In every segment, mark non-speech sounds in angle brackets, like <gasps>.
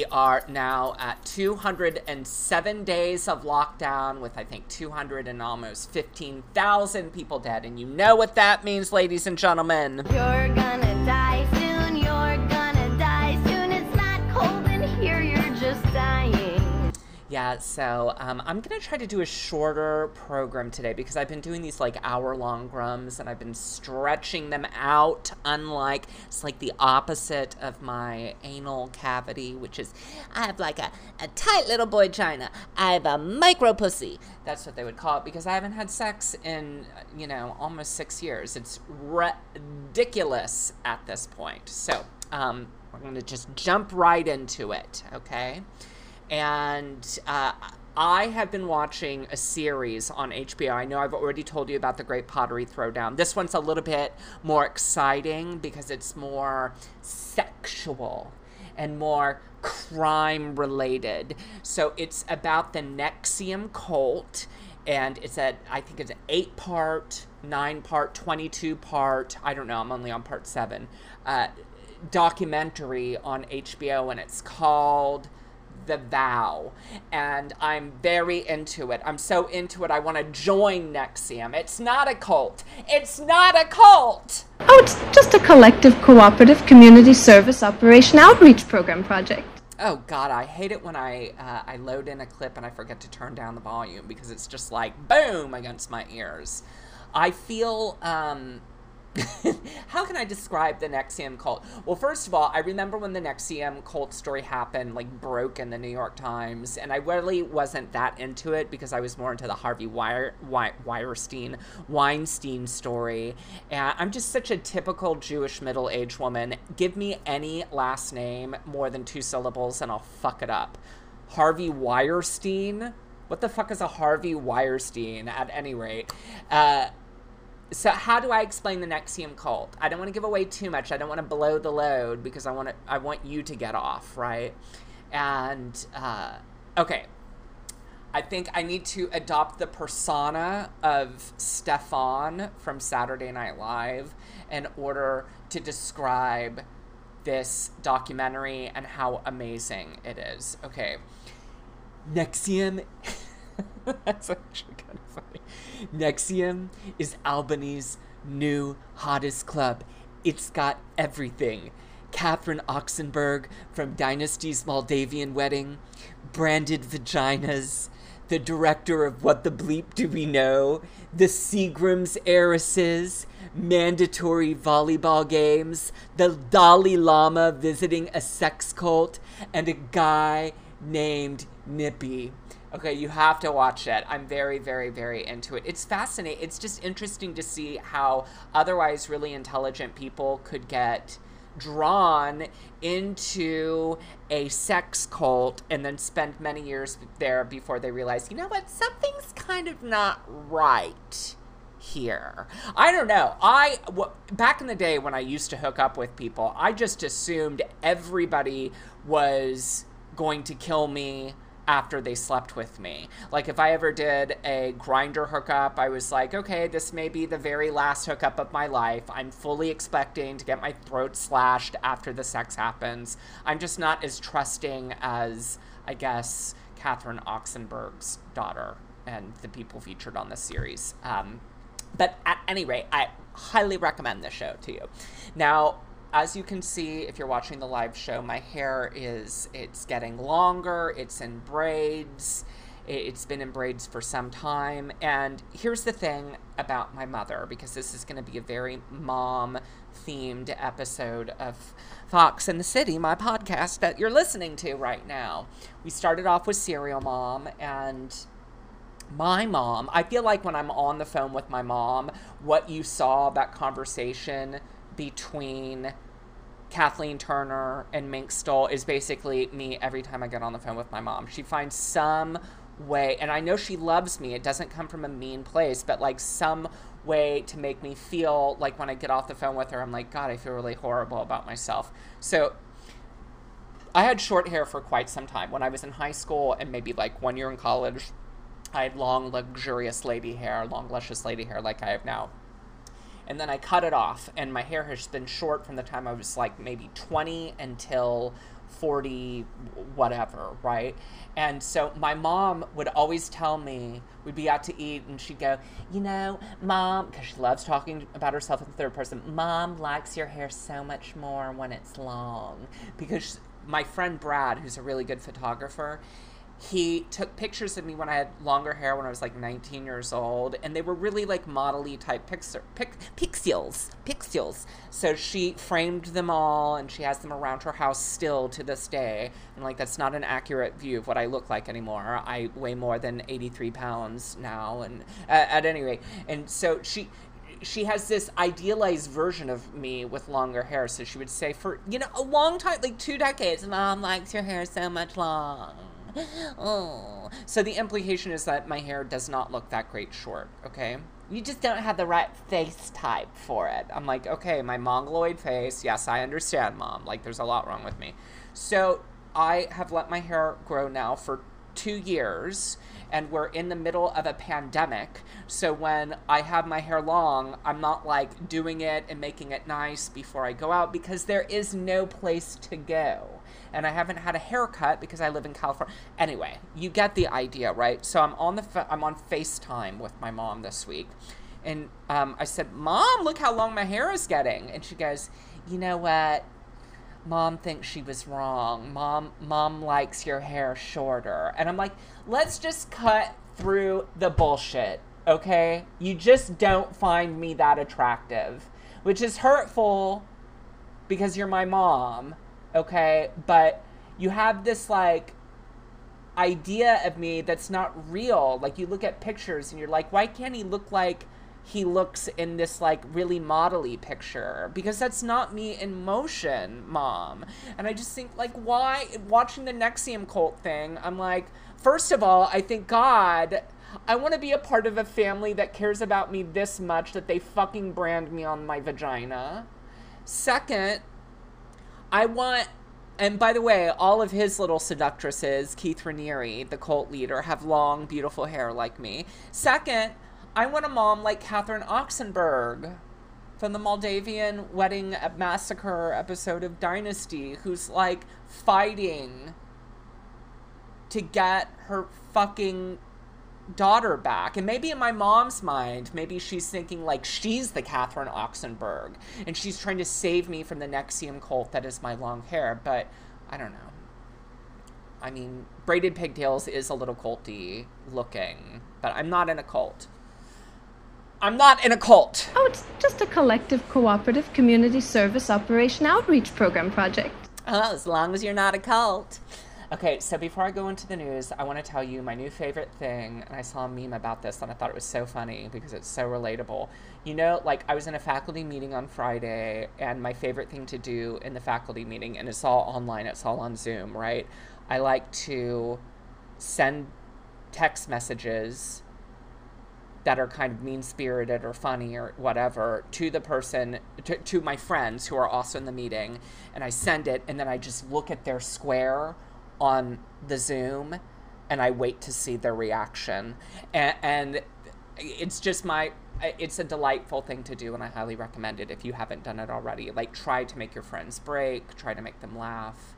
We are now at 207 days of lockdown with, I think, 200 and almost 15,000 people dead. And you know what that means, ladies and gentlemen. You're gonna die Yeah, so um, I'm gonna try to do a shorter program today because I've been doing these like hour long grums and I've been stretching them out. Unlike it's like the opposite of my anal cavity, which is I have like a, a tight little boy china. I have a micro pussy. That's what they would call it because I haven't had sex in you know almost six years. It's ridiculous at this point. So um, we're gonna just jump right into it, okay? And uh, I have been watching a series on HBO. I know I've already told you about the Great Pottery Throwdown. This one's a little bit more exciting because it's more sexual and more crime related. So it's about the NXIVM cult, and it's a I think it's an eight part, nine part, twenty two part. I don't know. I'm only on part seven. Uh, documentary on HBO, and it's called the vow and i'm very into it. I'm so into it i want to join NXIVM. It's not a cult. It's not a cult! Oh, it's just a collective cooperative community service operation outreach program project. oh god i hate it when i uh, i load in a clip and i forget to turn down the volume because it's just like boom against my ears. I feel um <laughs> how can I describe the NXIVM cult? Well, first of all, I remember when the NXIVM cult story happened, like broke in the New York Times, and I really wasn't that into it because I was more into the Harvey Weinstein Weinstein story. And I'm just such a typical Jewish middle-aged woman. Give me any last name more than two syllables, and I'll fuck it up. Harvey Weinstein. What the fuck is a Harvey Weinstein? At any rate, uh, so how do I explain the NXIVM cult? I don't want to give away too much. I don't want to blow the load because I want to. I want you to get off, right? And uh, okay, I think I need to adopt the persona of Stefon from Saturday Night Live in order to describe this documentary and how amazing it is. Okay, NXIVM. <laughs> That's actually <laughs> NXIVM is Albany's new hottest club. It's got everything. Catherine Oxenberg from Dynasty's Moldavian Wedding, branded vaginas, the director of What the Bleep Do We Know, the Seagram's heiresses, mandatory volleyball games, the Dalai Lama visiting a sex cult, and a guy named Nippy. Okay, you have to watch it. I'm very, very, very into it. It's fascinating. It's just interesting to see how otherwise really intelligent people could get drawn into a sex cult and then spend many years there before they realize, you know what, something's kind of not right here. I don't know. I w- back in the day when I used to hook up with people, I just assumed everybody was going to kill me after they slept with me. Like if I ever did a Grindr hookup, I was like, okay, this may be the very last hookup of my life. I'm fully expecting to get my throat slashed after the sex happens. I'm just not as trusting as I guess Catherine Oxenberg's daughter and the people featured on this series. Um, but at any rate, I highly recommend this show to you. Now, as you can see if you're watching the live show my hair is it's getting longer it's in braids it's been in braids for some time and here's the thing about my mother because this is going to be a very mom themed episode of Fox in the City, my podcast that you're listening to right now. We started off with Serial Mom and my mom, I feel like when I'm on the phone with my mom, what you saw that conversation between Kathleen Turner and Mink Stole is basically me every time I get on the phone with my mom. She finds some way, and I know she loves me. It doesn't come from a mean place, but like some way to make me feel like when I get off the phone with her, I'm like, God, I feel really horrible about myself. So I had short hair for quite some time. When I was in high school and maybe like one year in college, I had long, luxurious lady hair, long, luscious lady hair like I have now and then I cut it off, and my hair has been short from the time I was like maybe 20 until 40 whatever, right? And so my mom would always tell me, we'd be out to eat, and she'd go, You know, mom, because she loves talking about herself in third person, mom likes your hair so much more when it's long. Because my friend Brad, who's a really good photographer, he took pictures of me when I had longer hair when I was like 19 years old, and they were really like model type pixel, pic, pixels, pixels. So she framed them all, and she has them around her house still to this day. And like that's not an accurate view of what I look like anymore. I weigh more than 83 pounds now, and uh, at any rate, and so she she has this idealized version of me with longer hair. So she would say, for you know, a long time, like two decades, mom likes your hair so much long. <laughs> Oh. So the implication is that my hair does not look that great short, okay? You just don't have the right face type for it. I'm like, okay, my mongoloid face. Yes, I understand, mom. Like, there's a lot wrong with me. So I have let my hair grow now for two years and we're in the middle of a pandemic. So when I have my hair long, I'm not like doing it and making it nice before I go out because there is no place to go. And I haven't had a haircut because I live in California. Anyway, you get the idea, right? So I'm on the fa- I'm on FaceTime with my mom this week. And um, I said, Mom, look how long my hair is getting. And she goes, You know what? Mom thinks she was wrong. Mom mom likes your hair shorter. And i'm like let's just cut through the bullshit okay? You just don't find me that attractive which is hurtful because you're my mom okay? But you have this like idea of me that's not real. Like you look at pictures and you're like why can't he look like he looks in this like really modelly picture because that's not me in motion, mom. And I just think like why watching the NXIVM cult thing, I'm like, first of all, I think God I want to be a part of a family that cares about me this much that they fucking brand me on my vagina. Second, I want and by the way, all of his little seductresses, Keith Raniere, the cult leader, have long, beautiful hair like me. Second, I want a mom like Catherine Oxenberg from the Moldavian wedding massacre episode of Dynasty, who's like fighting to get her fucking daughter back. And maybe in my mom's mind, maybe she's thinking like she's the Catherine Oxenberg and she's trying to save me from the NXIVM cult that is my long hair. But I don't know. I mean, braided pigtails is a little culty looking, but I'm not in a cult. I'm not in a cult. Oh, it's just a collective cooperative community service operation outreach program project. Oh, as long as you're not a cult. Okay, so before I go into the news, I want to tell you my new favorite thing. And I saw a meme about this and I thought it was so funny because it's so relatable. You know, like I was in a faculty meeting on Friday, and my favorite thing to do in the faculty meeting, and it's all online, it's all on Zoom, right? I like to send text messages that are kind of mean spirited or funny or whatever to the person, to, to my friends who are also in the meeting. And I send it, and then I just look at their square on the Zoom and I wait to see their reaction. And, and it's just my it's a delightful thing to do and i highly recommend it if you haven't done it already like try to make your friends break try to make them laugh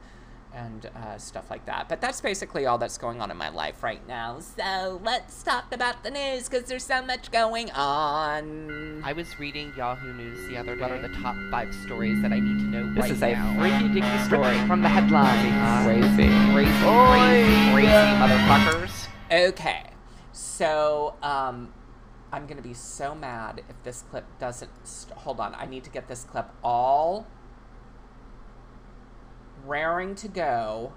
and uh, stuff like that. But that's basically all that's going on in my life right now. So let's talk about the news because there's so much going on. I was reading Yahoo News the other day. What are the top five stories that I need to know this right is a freaky dicky story from the headline. Crazy, crazy, crazy, crazy motherfuckers. Okay, so um, I'm gonna be so mad if this clip doesn't. St- hold on, I need to get this clip all raring to go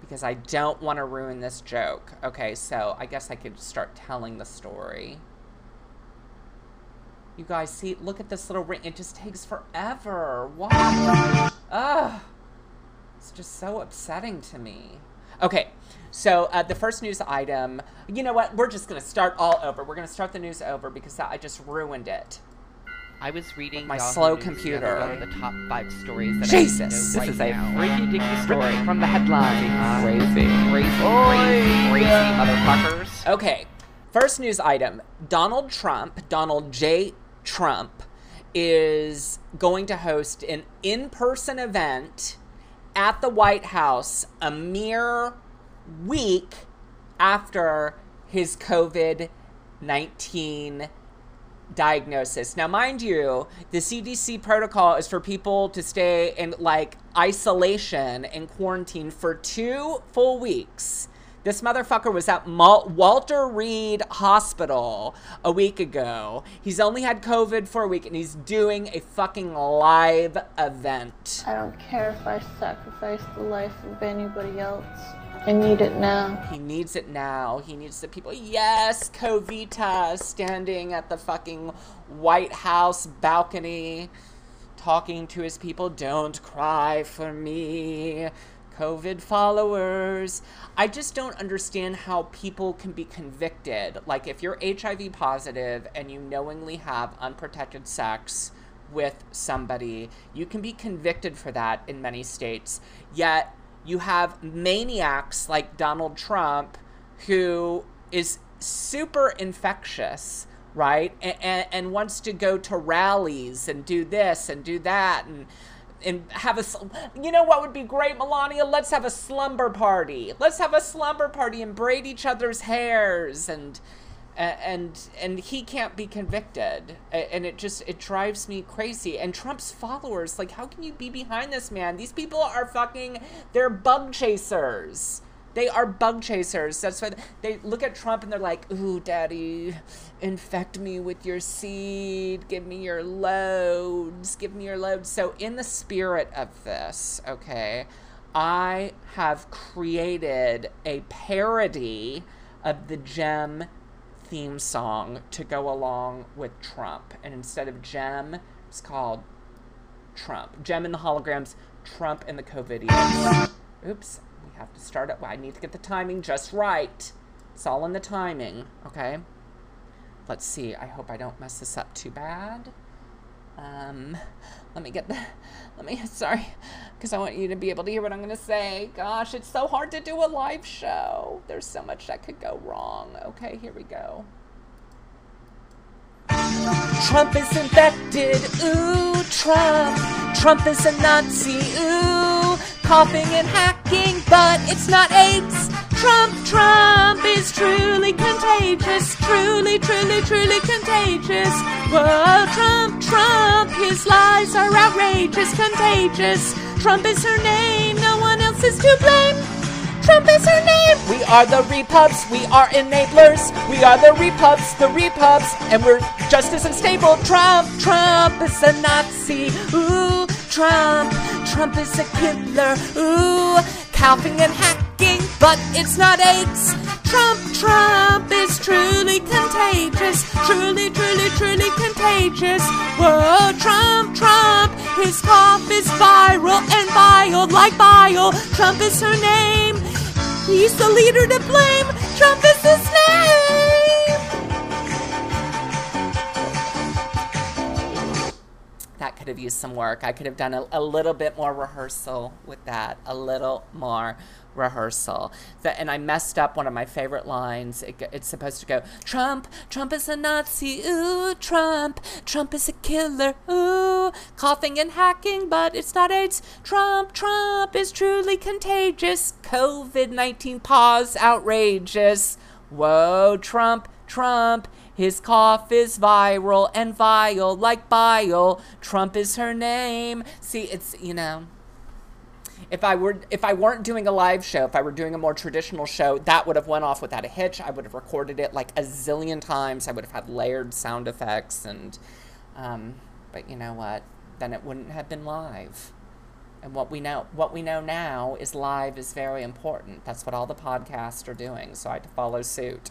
because I don't want to ruin this joke. Okay, so I guess I could start telling the story. You guys see, look at this little ring. It just takes forever. Why? Ugh. It's just so upsetting to me. Okay, so uh, the first news item, you know what? We're just going to start all over. We're going to start the news over because I just ruined it. I was reading my Yahoo slow News computer. The other day. What are the top five stories that Jesus, I know this right is a freaky dicky story from the headline. Crazy, crazy, crazy, crazy motherfuckers. Okay, first news item: Donald Trump, Donald J. Trump, is going to host an in person event at the White House a mere week after his COVID 19 diagnosis. Now, mind you, the CDC protocol is for people to stay in like isolation and quarantine for two full weeks. This motherfucker was at Walter Reed Hospital a week ago. He's only had COVID for a week and he's doing a fucking live event. I don't care if I sacrifice the life of anybody else. I need it now. He needs it now. He needs the people. Yes, Covita standing at the fucking White House balcony talking to his people. Don't cry for me. COVID followers. I just don't understand how people can be convicted. Like, if you're HIV positive and you knowingly have unprotected sex with somebody, you can be convicted for that in many states. Yet, you have maniacs like Donald Trump who is super infectious, right? And, and, and, wants to go to rallies and do this and do that and and have a you know what would be great melania let's have a slumber party let's have a slumber party and braid each other's hairs and and and he can't be convicted. And it just it drives me crazy. And trump's followers like how can you be behind this man? These people are fucking they're bug chasers. They are bug chasers. That's why they look at trump and they're like ooh daddy infect me with your seed. Give me your loads. Give me your loads. So in the spirit of this okay i have created a parody of the Jem theme song to go along with Trump. And instead of Jem, it's called Trump. Jem in the holograms, Trump in the COVIDians. Oops, we have to start. Well, I need to get the timing just right. It's all in the timing, okay? Let's see. I hope I don't mess this up too bad. Um, let me get the, let me, sorry, because I want you to be able to hear what I'm going to say. Gosh, it's so hard to do a live show. There's so much that could go wrong. Okay, here we go. Trump is infected, ooh, Trump. Trump is a Nazi, ooh. Coughing and hacking, but it's not AIDS. Trump, Trump is truly contagious, truly, truly, truly contagious. Whoa, Trump, Trump, his lies are outrageous, contagious. Trump is her name, no one else is to blame. Trump is her name. We are the Repubs, we are enablers. We are the Repubs, the Repubs, and we're just as unstable. Trump, Trump is a Nazi. Ooh, Trump, Trump is a killer. Ooh, coughing and hacking, but it's not AIDS. Trump, Trump is truly contagious. Truly, truly, truly contagious. Whoa, Trump, Trump, his cough is viral and vile like bile. Trump is her name. He's the leader to blame. Trump is his name. That could have used some work. I could have done a, a little bit more rehearsal with that. A little more rehearsal. The, and I messed up one of my favorite lines. It, it's supposed to go, Trump, Trump is a Nazi, ooh, Trump, Trump is a killer, ooh, coughing and hacking, but it's not AIDS. Trump, Trump is truly contagious. COVID 19 pause, outrageous. Whoa, Trump, Trump. His cough is viral and vile like bile. Trump is her name. See, it's, you know if I were if I weren't doing a live show, if I were doing a more traditional show, that would have went off without a hitch. I would have recorded it like a zillion times. I would have had layered sound effects and um, but you know what? Then it wouldn't have been live. And what we know what we know now is live is very important. That's what all the podcasts are doing. So I had to follow suit.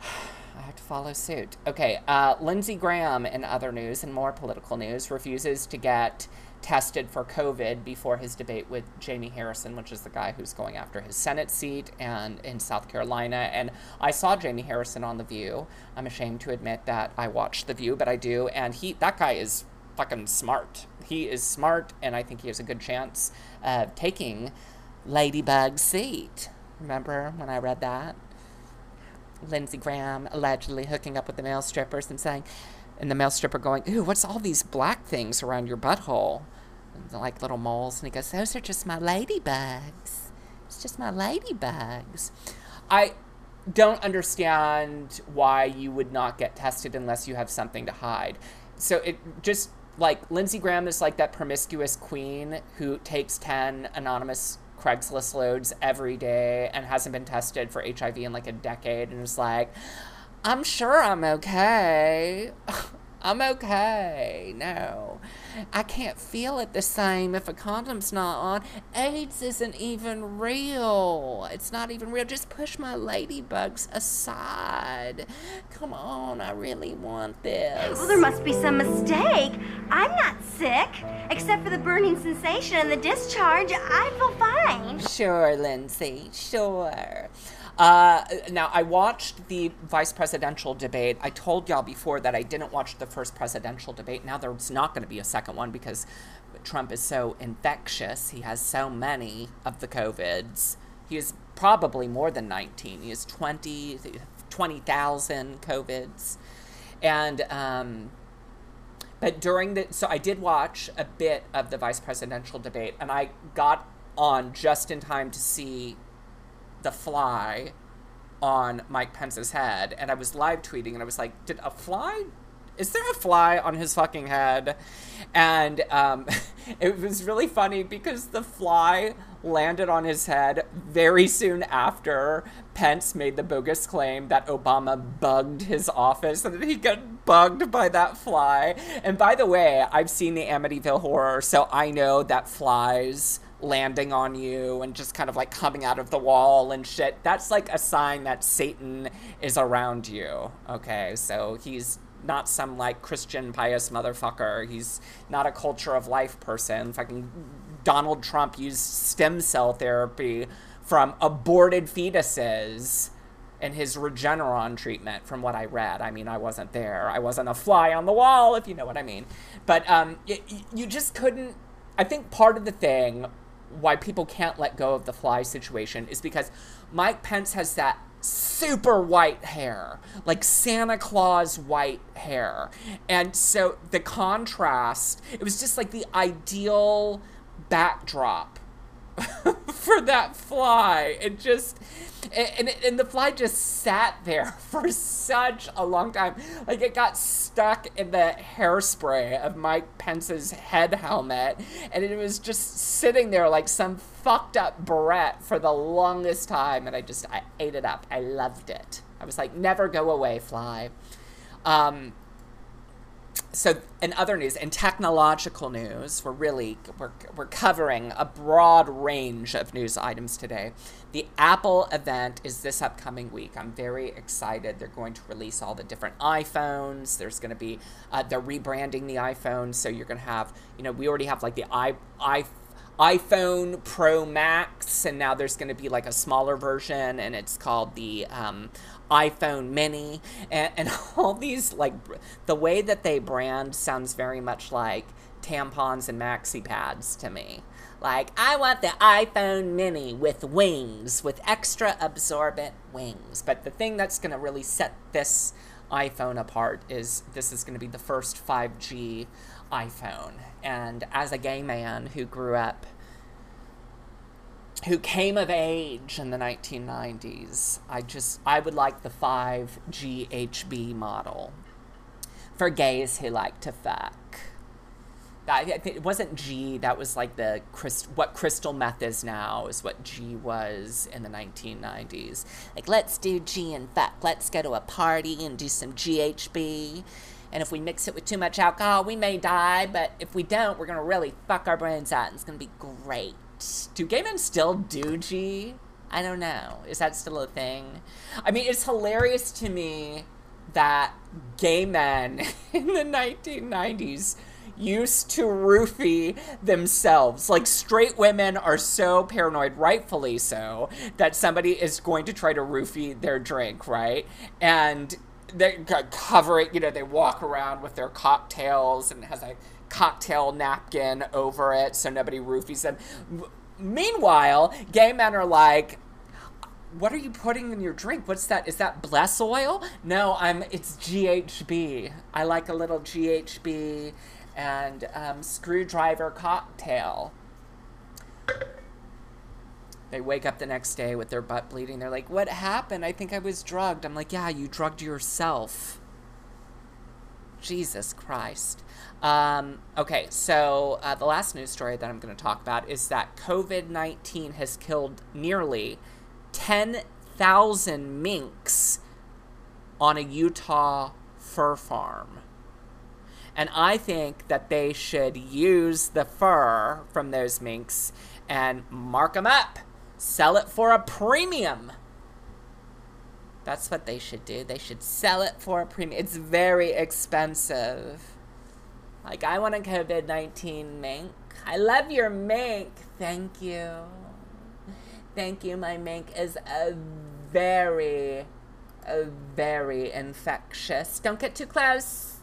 <sighs> I have to follow suit. Okay, uh, Lindsey Graham, in other news and more political news, refuses to get tested for COVID before his debate with Jamie Harrison, which is the guy who's going after his Senate seat and in South Carolina. And I saw Jamie Harrison on The View. I'm ashamed to admit that I watched The View, but I do. And he, that guy is fucking smart. He is smart, and I think he has a good chance of taking Ladybug's seat. Remember when I read that? Lindsey Graham allegedly hooking up with the male strippers and saying, and the male stripper going, "Ooh, what's all these black things around your butthole?" Like little moles, and he goes, "Those are just my ladybugs. It's just my ladybugs." I don't understand why you would not get tested unless you have something to hide. So it just like Lindsey Graham is like that promiscuous queen who takes 10 anonymous Craigslist loads every day and hasn't been tested for HIV in like a decade and is like, I'm sure I'm okay. <laughs> I'm okay. No, I can't feel it the same if a condom's not on. AIDS isn't even real. It's not even real. Just push my ladybugs aside. Come on, I really want this. Well, there must be some mistake. I'm not sick. Except for the burning sensation and the discharge, I feel fine. Sure, Lindsey, sure. Uh, now, I watched the vice presidential debate. I told y'all before that I didn't watch the first presidential debate. Now, there's not going to be a second one because Trump is so infectious. He has so many of the COVIDs. He is probably more than 19. He has 20 20,000 COVIDs. And, um, but during the, so I did watch a bit of the vice presidential debate and I got on just in time to see the fly on Mike Pence's head, and I was live tweeting, and I was like, "Did a fly? Is there a fly on his fucking head?" And um, <laughs> it was really funny because the fly landed on his head very soon after Pence made the bogus claim that Obama bugged his office and that he got bugged by that fly. And by the way, I've seen the Amityville horror, so I know that flies landing on you and just kind of like coming out of the wall and shit. That's like a sign that Satan is around you. Okay, so he's not some like Christian pious motherfucker. He's not a culture of life person. Fucking Donald Trump used stem cell therapy from aborted fetuses in his Regeneron treatment, from what I read. I mean, I wasn't there. I wasn't a fly on the wall, if you know what I mean. But um, you just couldn't. I think part of the thing why people can't let go of the fly situation is because Mike Pence has that super white hair, like Santa Claus white hair. And so the contrast, it was just like the ideal backdrop <laughs> for that fly. It just and, and the fly just sat there <laughs> for such a long time. Like it got stuck in the hairspray of Mike Pence's head helmet, and it was just sitting there like some fucked up barrette for the longest time. And I just I ate it up. I loved it. I was like, never go away, fly. Um, so in other news in technological news we're really we're, we're covering a broad range of news items today. The apple event is this upcoming week. I'm very excited. They're going to release all the different iphones. There's going to be uh, they're rebranding the iphone so you're going to have you know we already have like the i, I iPhone Pro Max, and now there's going to be like a smaller version, and it's called the um, iPhone Mini, and, and <laughs> all these like the way that they brand sounds very much like tampons and maxi pads to me. Like, I want the iPhone Mini with wings, with extra absorbent wings. But the thing that's going to really set this iPhone apart is this is going to be the first 5G iPhone. And as a gay man who grew up, who came of age in the 1990s, I just, I would like the 5GHB model for gays who like to fuck. It wasn't G. That was like the what crystal meth is now is what G was in the 1990s. Like let's do G and fuck. Let's go to a party and do some GHB. And if we mix it with too much alcohol, we may die. But if we don't, we're gonna really fuck our brains out, and it's gonna be great. Do gay men still do G? I don't know. Is that still a thing? I mean, it's hilarious to me that gay men <laughs> in the 1990s used to roofie themselves. Like straight women are so paranoid, rightfully so, that somebody is going to try to roofie their drink, right? And they cover it, you know, they walk around with their cocktails and has a cocktail napkin over it so nobody roofies them. Meanwhile, gay men are like, what are you putting in your drink? What's that? Is that bless oil? No, I'm. It's GHB. I like a little GHB and um, screwdriver cocktail. They wake up the next day with their butt bleeding. They're like, "What happened? I think I was drugged." I'm like, "Yeah, you drugged yourself." Jesus Christ. Um, okay, so uh, the last news story that I'm going to talk about is that COVID 19 has killed nearly 10,000 minks on a Utah fur farm. And I think that they should use the fur from those minks and mark them up, sell it for a premium. That's what they should do. They should sell it for a premium. It's very expensive. Like, I want a COVID 19 mink. I love your mink. Thank you. Thank you. My mink is a very, a very infectious. Don't get too close.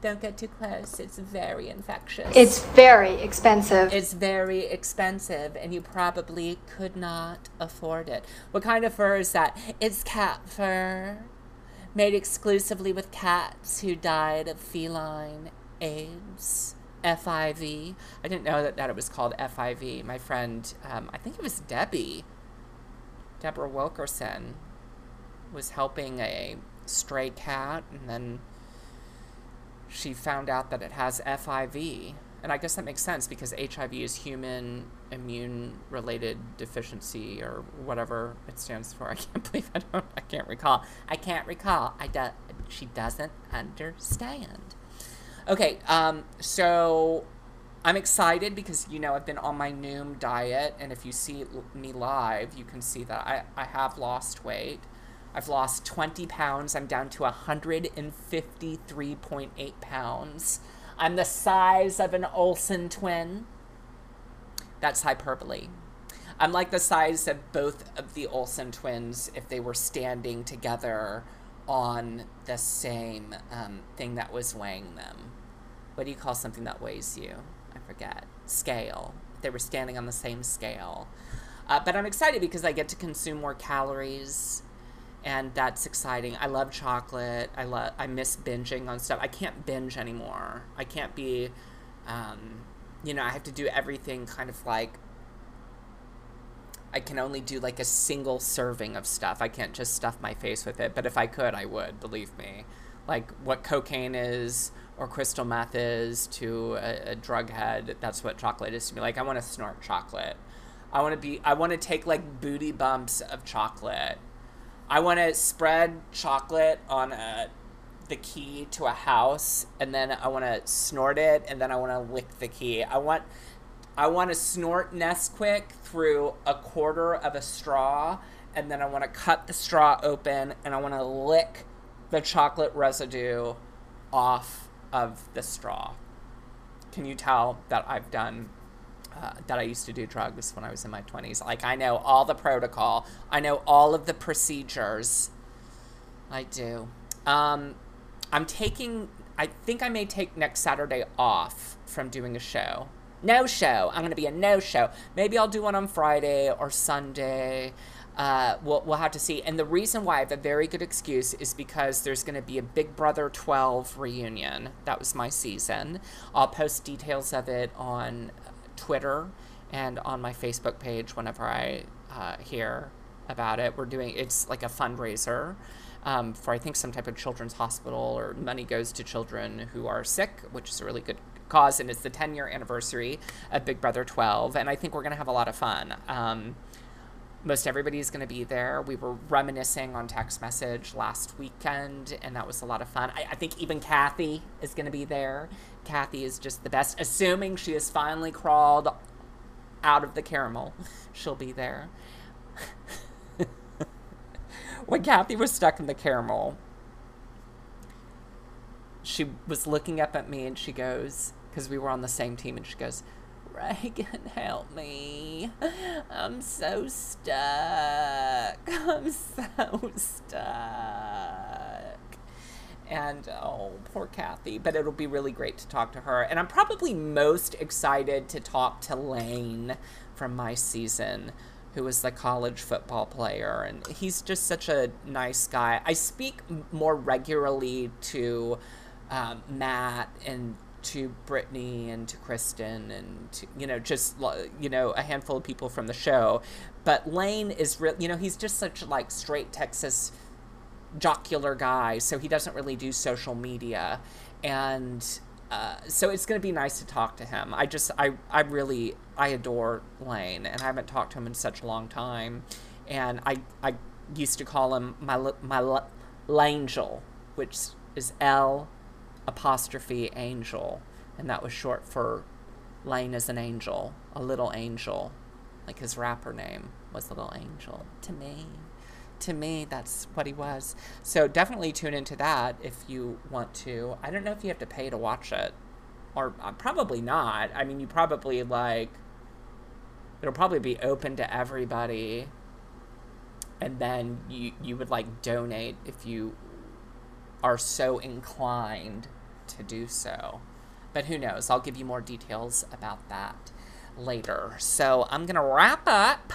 Don't get too close. It's very infectious. It's very expensive. It's very expensive, and you probably could not afford it. What kind of fur is that? It's cat fur, made exclusively with cats who died of feline AIDS. FIV. I didn't know that, that it was called FIV. My friend, um, I think it was Debbie, Deborah Wilkerson, was helping a stray cat, and then she found out that it has FIV. And I guess that makes sense because HIV is human immune related deficiency or whatever it stands for. <laughs> I can't believe I don't I can't recall. I can't recall. I do, she doesn't understand. Okay, um, so I'm excited because you know I've been on my Noom diet, and if you see me live, you can see that I, I have lost weight. I've lost 20 pounds. I'm down to 153.8 pounds. I'm the size of an Olsen twin. That's hyperbole. I'm like the size of both of the Olsen twins if they were standing together on the same um, thing that was weighing them. What do you call something that weighs you? I forget. Scale. They were standing on the same scale. Uh, but I'm excited because I get to consume more calories and that's exciting. I love chocolate. I love. I miss binging on stuff. I can't binge anymore. I can't be, um, you know, I have to do everything kind of like. I can only do like a single serving of stuff. I can't just stuff my face with it. But if I could, I would. Believe me, like what cocaine is or crystal meth is to a, a drug head. That's what chocolate is to me. Like I want to snort chocolate. I want to be. I want to take like booty bumps of chocolate I want to spread chocolate on a, the key to a house, and then I want to snort it, and then I want to lick the key. I want I want to snort Nesquik through a quarter of a straw, and then I want to cut the straw open, and I want to lick the chocolate residue off of the straw. Can you tell that I've done uh, that I used to do drugs when I was in my 20s. Like, I know all the protocol, I know all of the procedures. I do. Um, I'm taking, I think I may take next Saturday off from doing a show. No show. I'm going to be a no show. Maybe I'll do one on Friday or Sunday. Uh, we'll, we'll have to see. And the reason why I have a very good excuse is because there's going to be a Big Brother 12 reunion. That was my season. I'll post details of it on Twitter and on my Facebook page whenever I uh, hear about it. We're doing it's like a fundraiser um, for I think some type of children's hospital or money goes to children who are sick, which is a really good cause. And it's the 10 year anniversary of Big Brother 12, and I think we're gonna have a lot of fun. Um, most everybody's going to be there. We were reminiscing on text message last weekend, and that was a lot of fun. I, I think even Kathy is going to be there. Kathy is just the best. Assuming she has finally crawled out of the caramel, she'll be there. <laughs> when Kathy was stuck in the caramel, she was looking up at me and she goes, because we were on the same team, and she goes, Ragan, help me. I'm so stuck. <laughs> I'm so stuck. And oh, poor Kathy. But it'll be really great to talk to her. And I'm probably most excited to talk to Lane from my season, who was the college football player, and he's just such a nice guy. I speak more regularly to um, Matt and to Britney and to Kristen and to, you know just you know a handful of people from the show, but Lane is real. You know he's just such like straight Texas jocular guy, so he doesn't really do social media, and uh, so it's going to be nice to talk to him. I just, I, I really, I adore Lane, and I haven't talked to him in such a long time, and I, I used to call him my, my Langel, which is L apostrophe angel, and that was short for Lane as an angel, a little angel, like his rapper name was Little Angel to me to me, that's what he was. So definitely tune into that if you want to. I don't know if you have to pay to watch it, or uh, probably not. I mean, you probably like it'll probably be open to everybody, and then you you would like donate if you are so inclined to do so. But who knows? I'll give you more details about that later. So I'm gonna wrap up.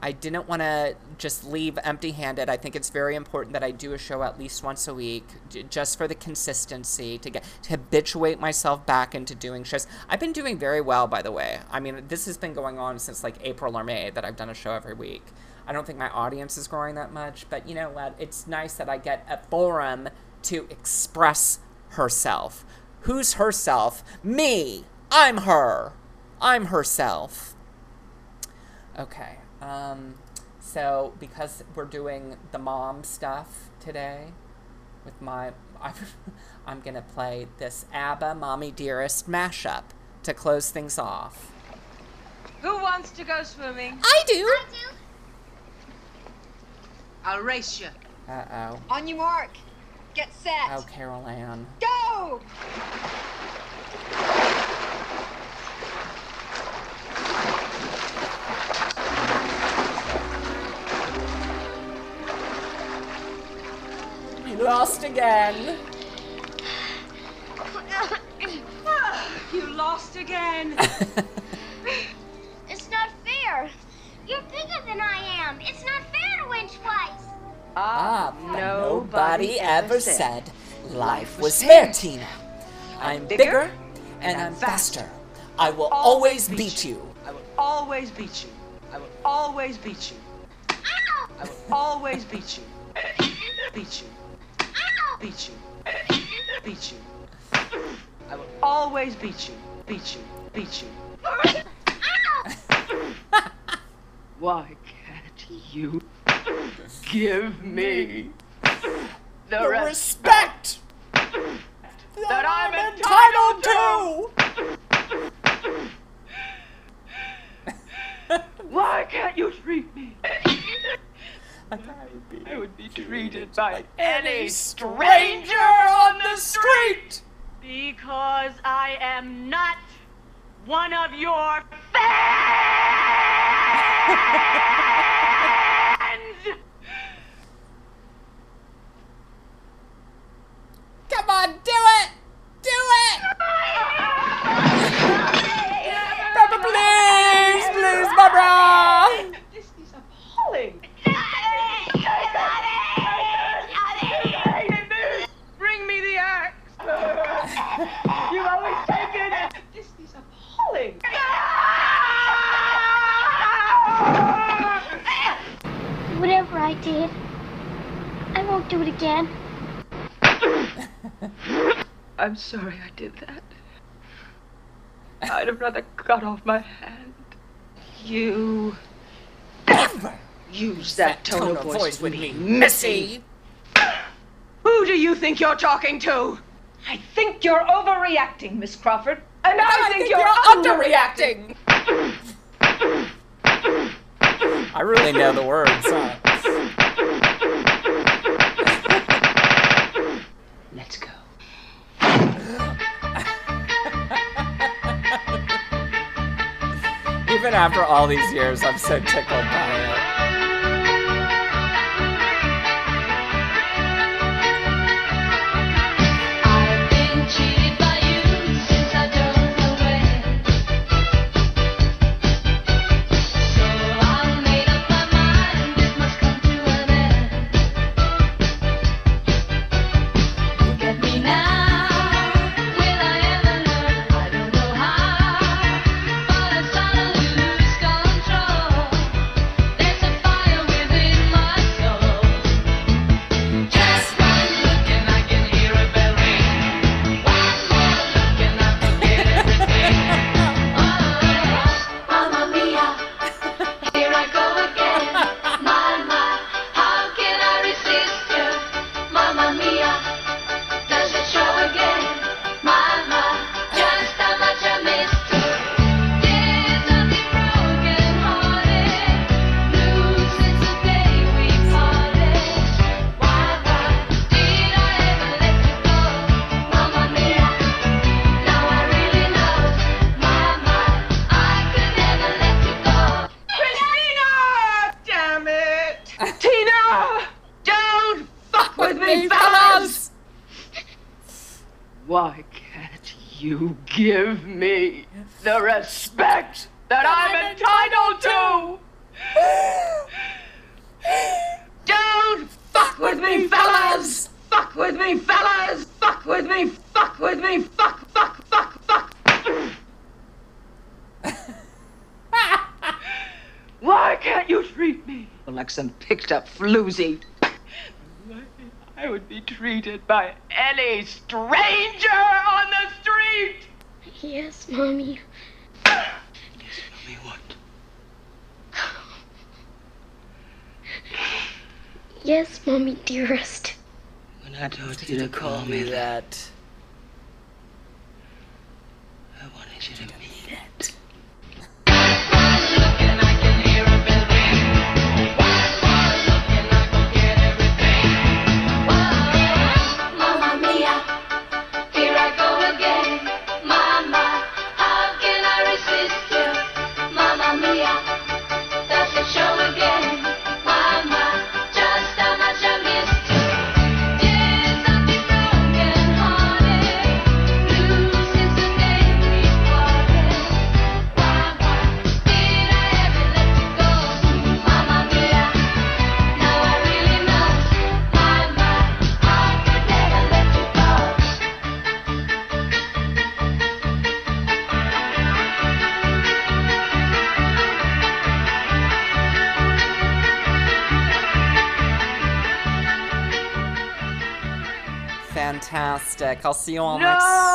I didn't want to just leave empty handed. I think it's very important that I do a show at least once a week, just for the consistency, to get to habituate myself back into doing shows. I've been doing very well, by the way. I mean, this has been going on since like April or May that I've done a show every week. I don't think my audience is growing that much, but you know what? It's nice that I get a forum to express herself. Who's herself? Me! I'm her! I'm herself. Okay. Um, so because we're doing the mom stuff today with my, I'm, <laughs> I'm gonna play this ABBA "Mommie Dearest" mashup to close things off. Who wants to go swimming? I do! I do. I'll race you. Uh oh. On your mark. Get set. Oh, Carol Ann. Go! You lost again. <sighs> You lost again. <laughs> It's not fair. You're bigger than I am. It's not fair to win twice. Ah, but nobody ever said life was fair, Tina. I'm bigger and I'm faster. I will always beat you. I will always beat you. I will always beat you. I will always beat you. Beat you. Beat you. Beat you. I will always beat you. Beat you. Beat you. <laughs> Why can't you give me the The respect respect that I'm entitled to. <laughs> Why can't you treat me? I would be treated by any stranger on the street Because I am not one of your fans. <laughs> I did, I won't do it again. <coughs> I'm sorry I did that. I'd have rather cut off my hand. You Never <coughs> use that tone, of voice, with me, Missy! Who do you think you're talking to? I think you're overreacting, Miss Crawford. And I, think, you're, underreacting. I really know the words. huh? After all these years, I'm so tickled by it. Why can't you give me the respect that I'm entitled to? <gasps> Don't fuck with me, fellas! Fuck with me, fellas! Fuck with me, fuck with me, fuck, fuck, fuck, fuck! <laughs> Why can't you treat me like some picked up floozy? I would be treated by any stranger on the street! Yes, Mommy. Me what? Yes, Mommy, dearest. When I told you to call me that, I wanted you to mean I'll see you all No! Next.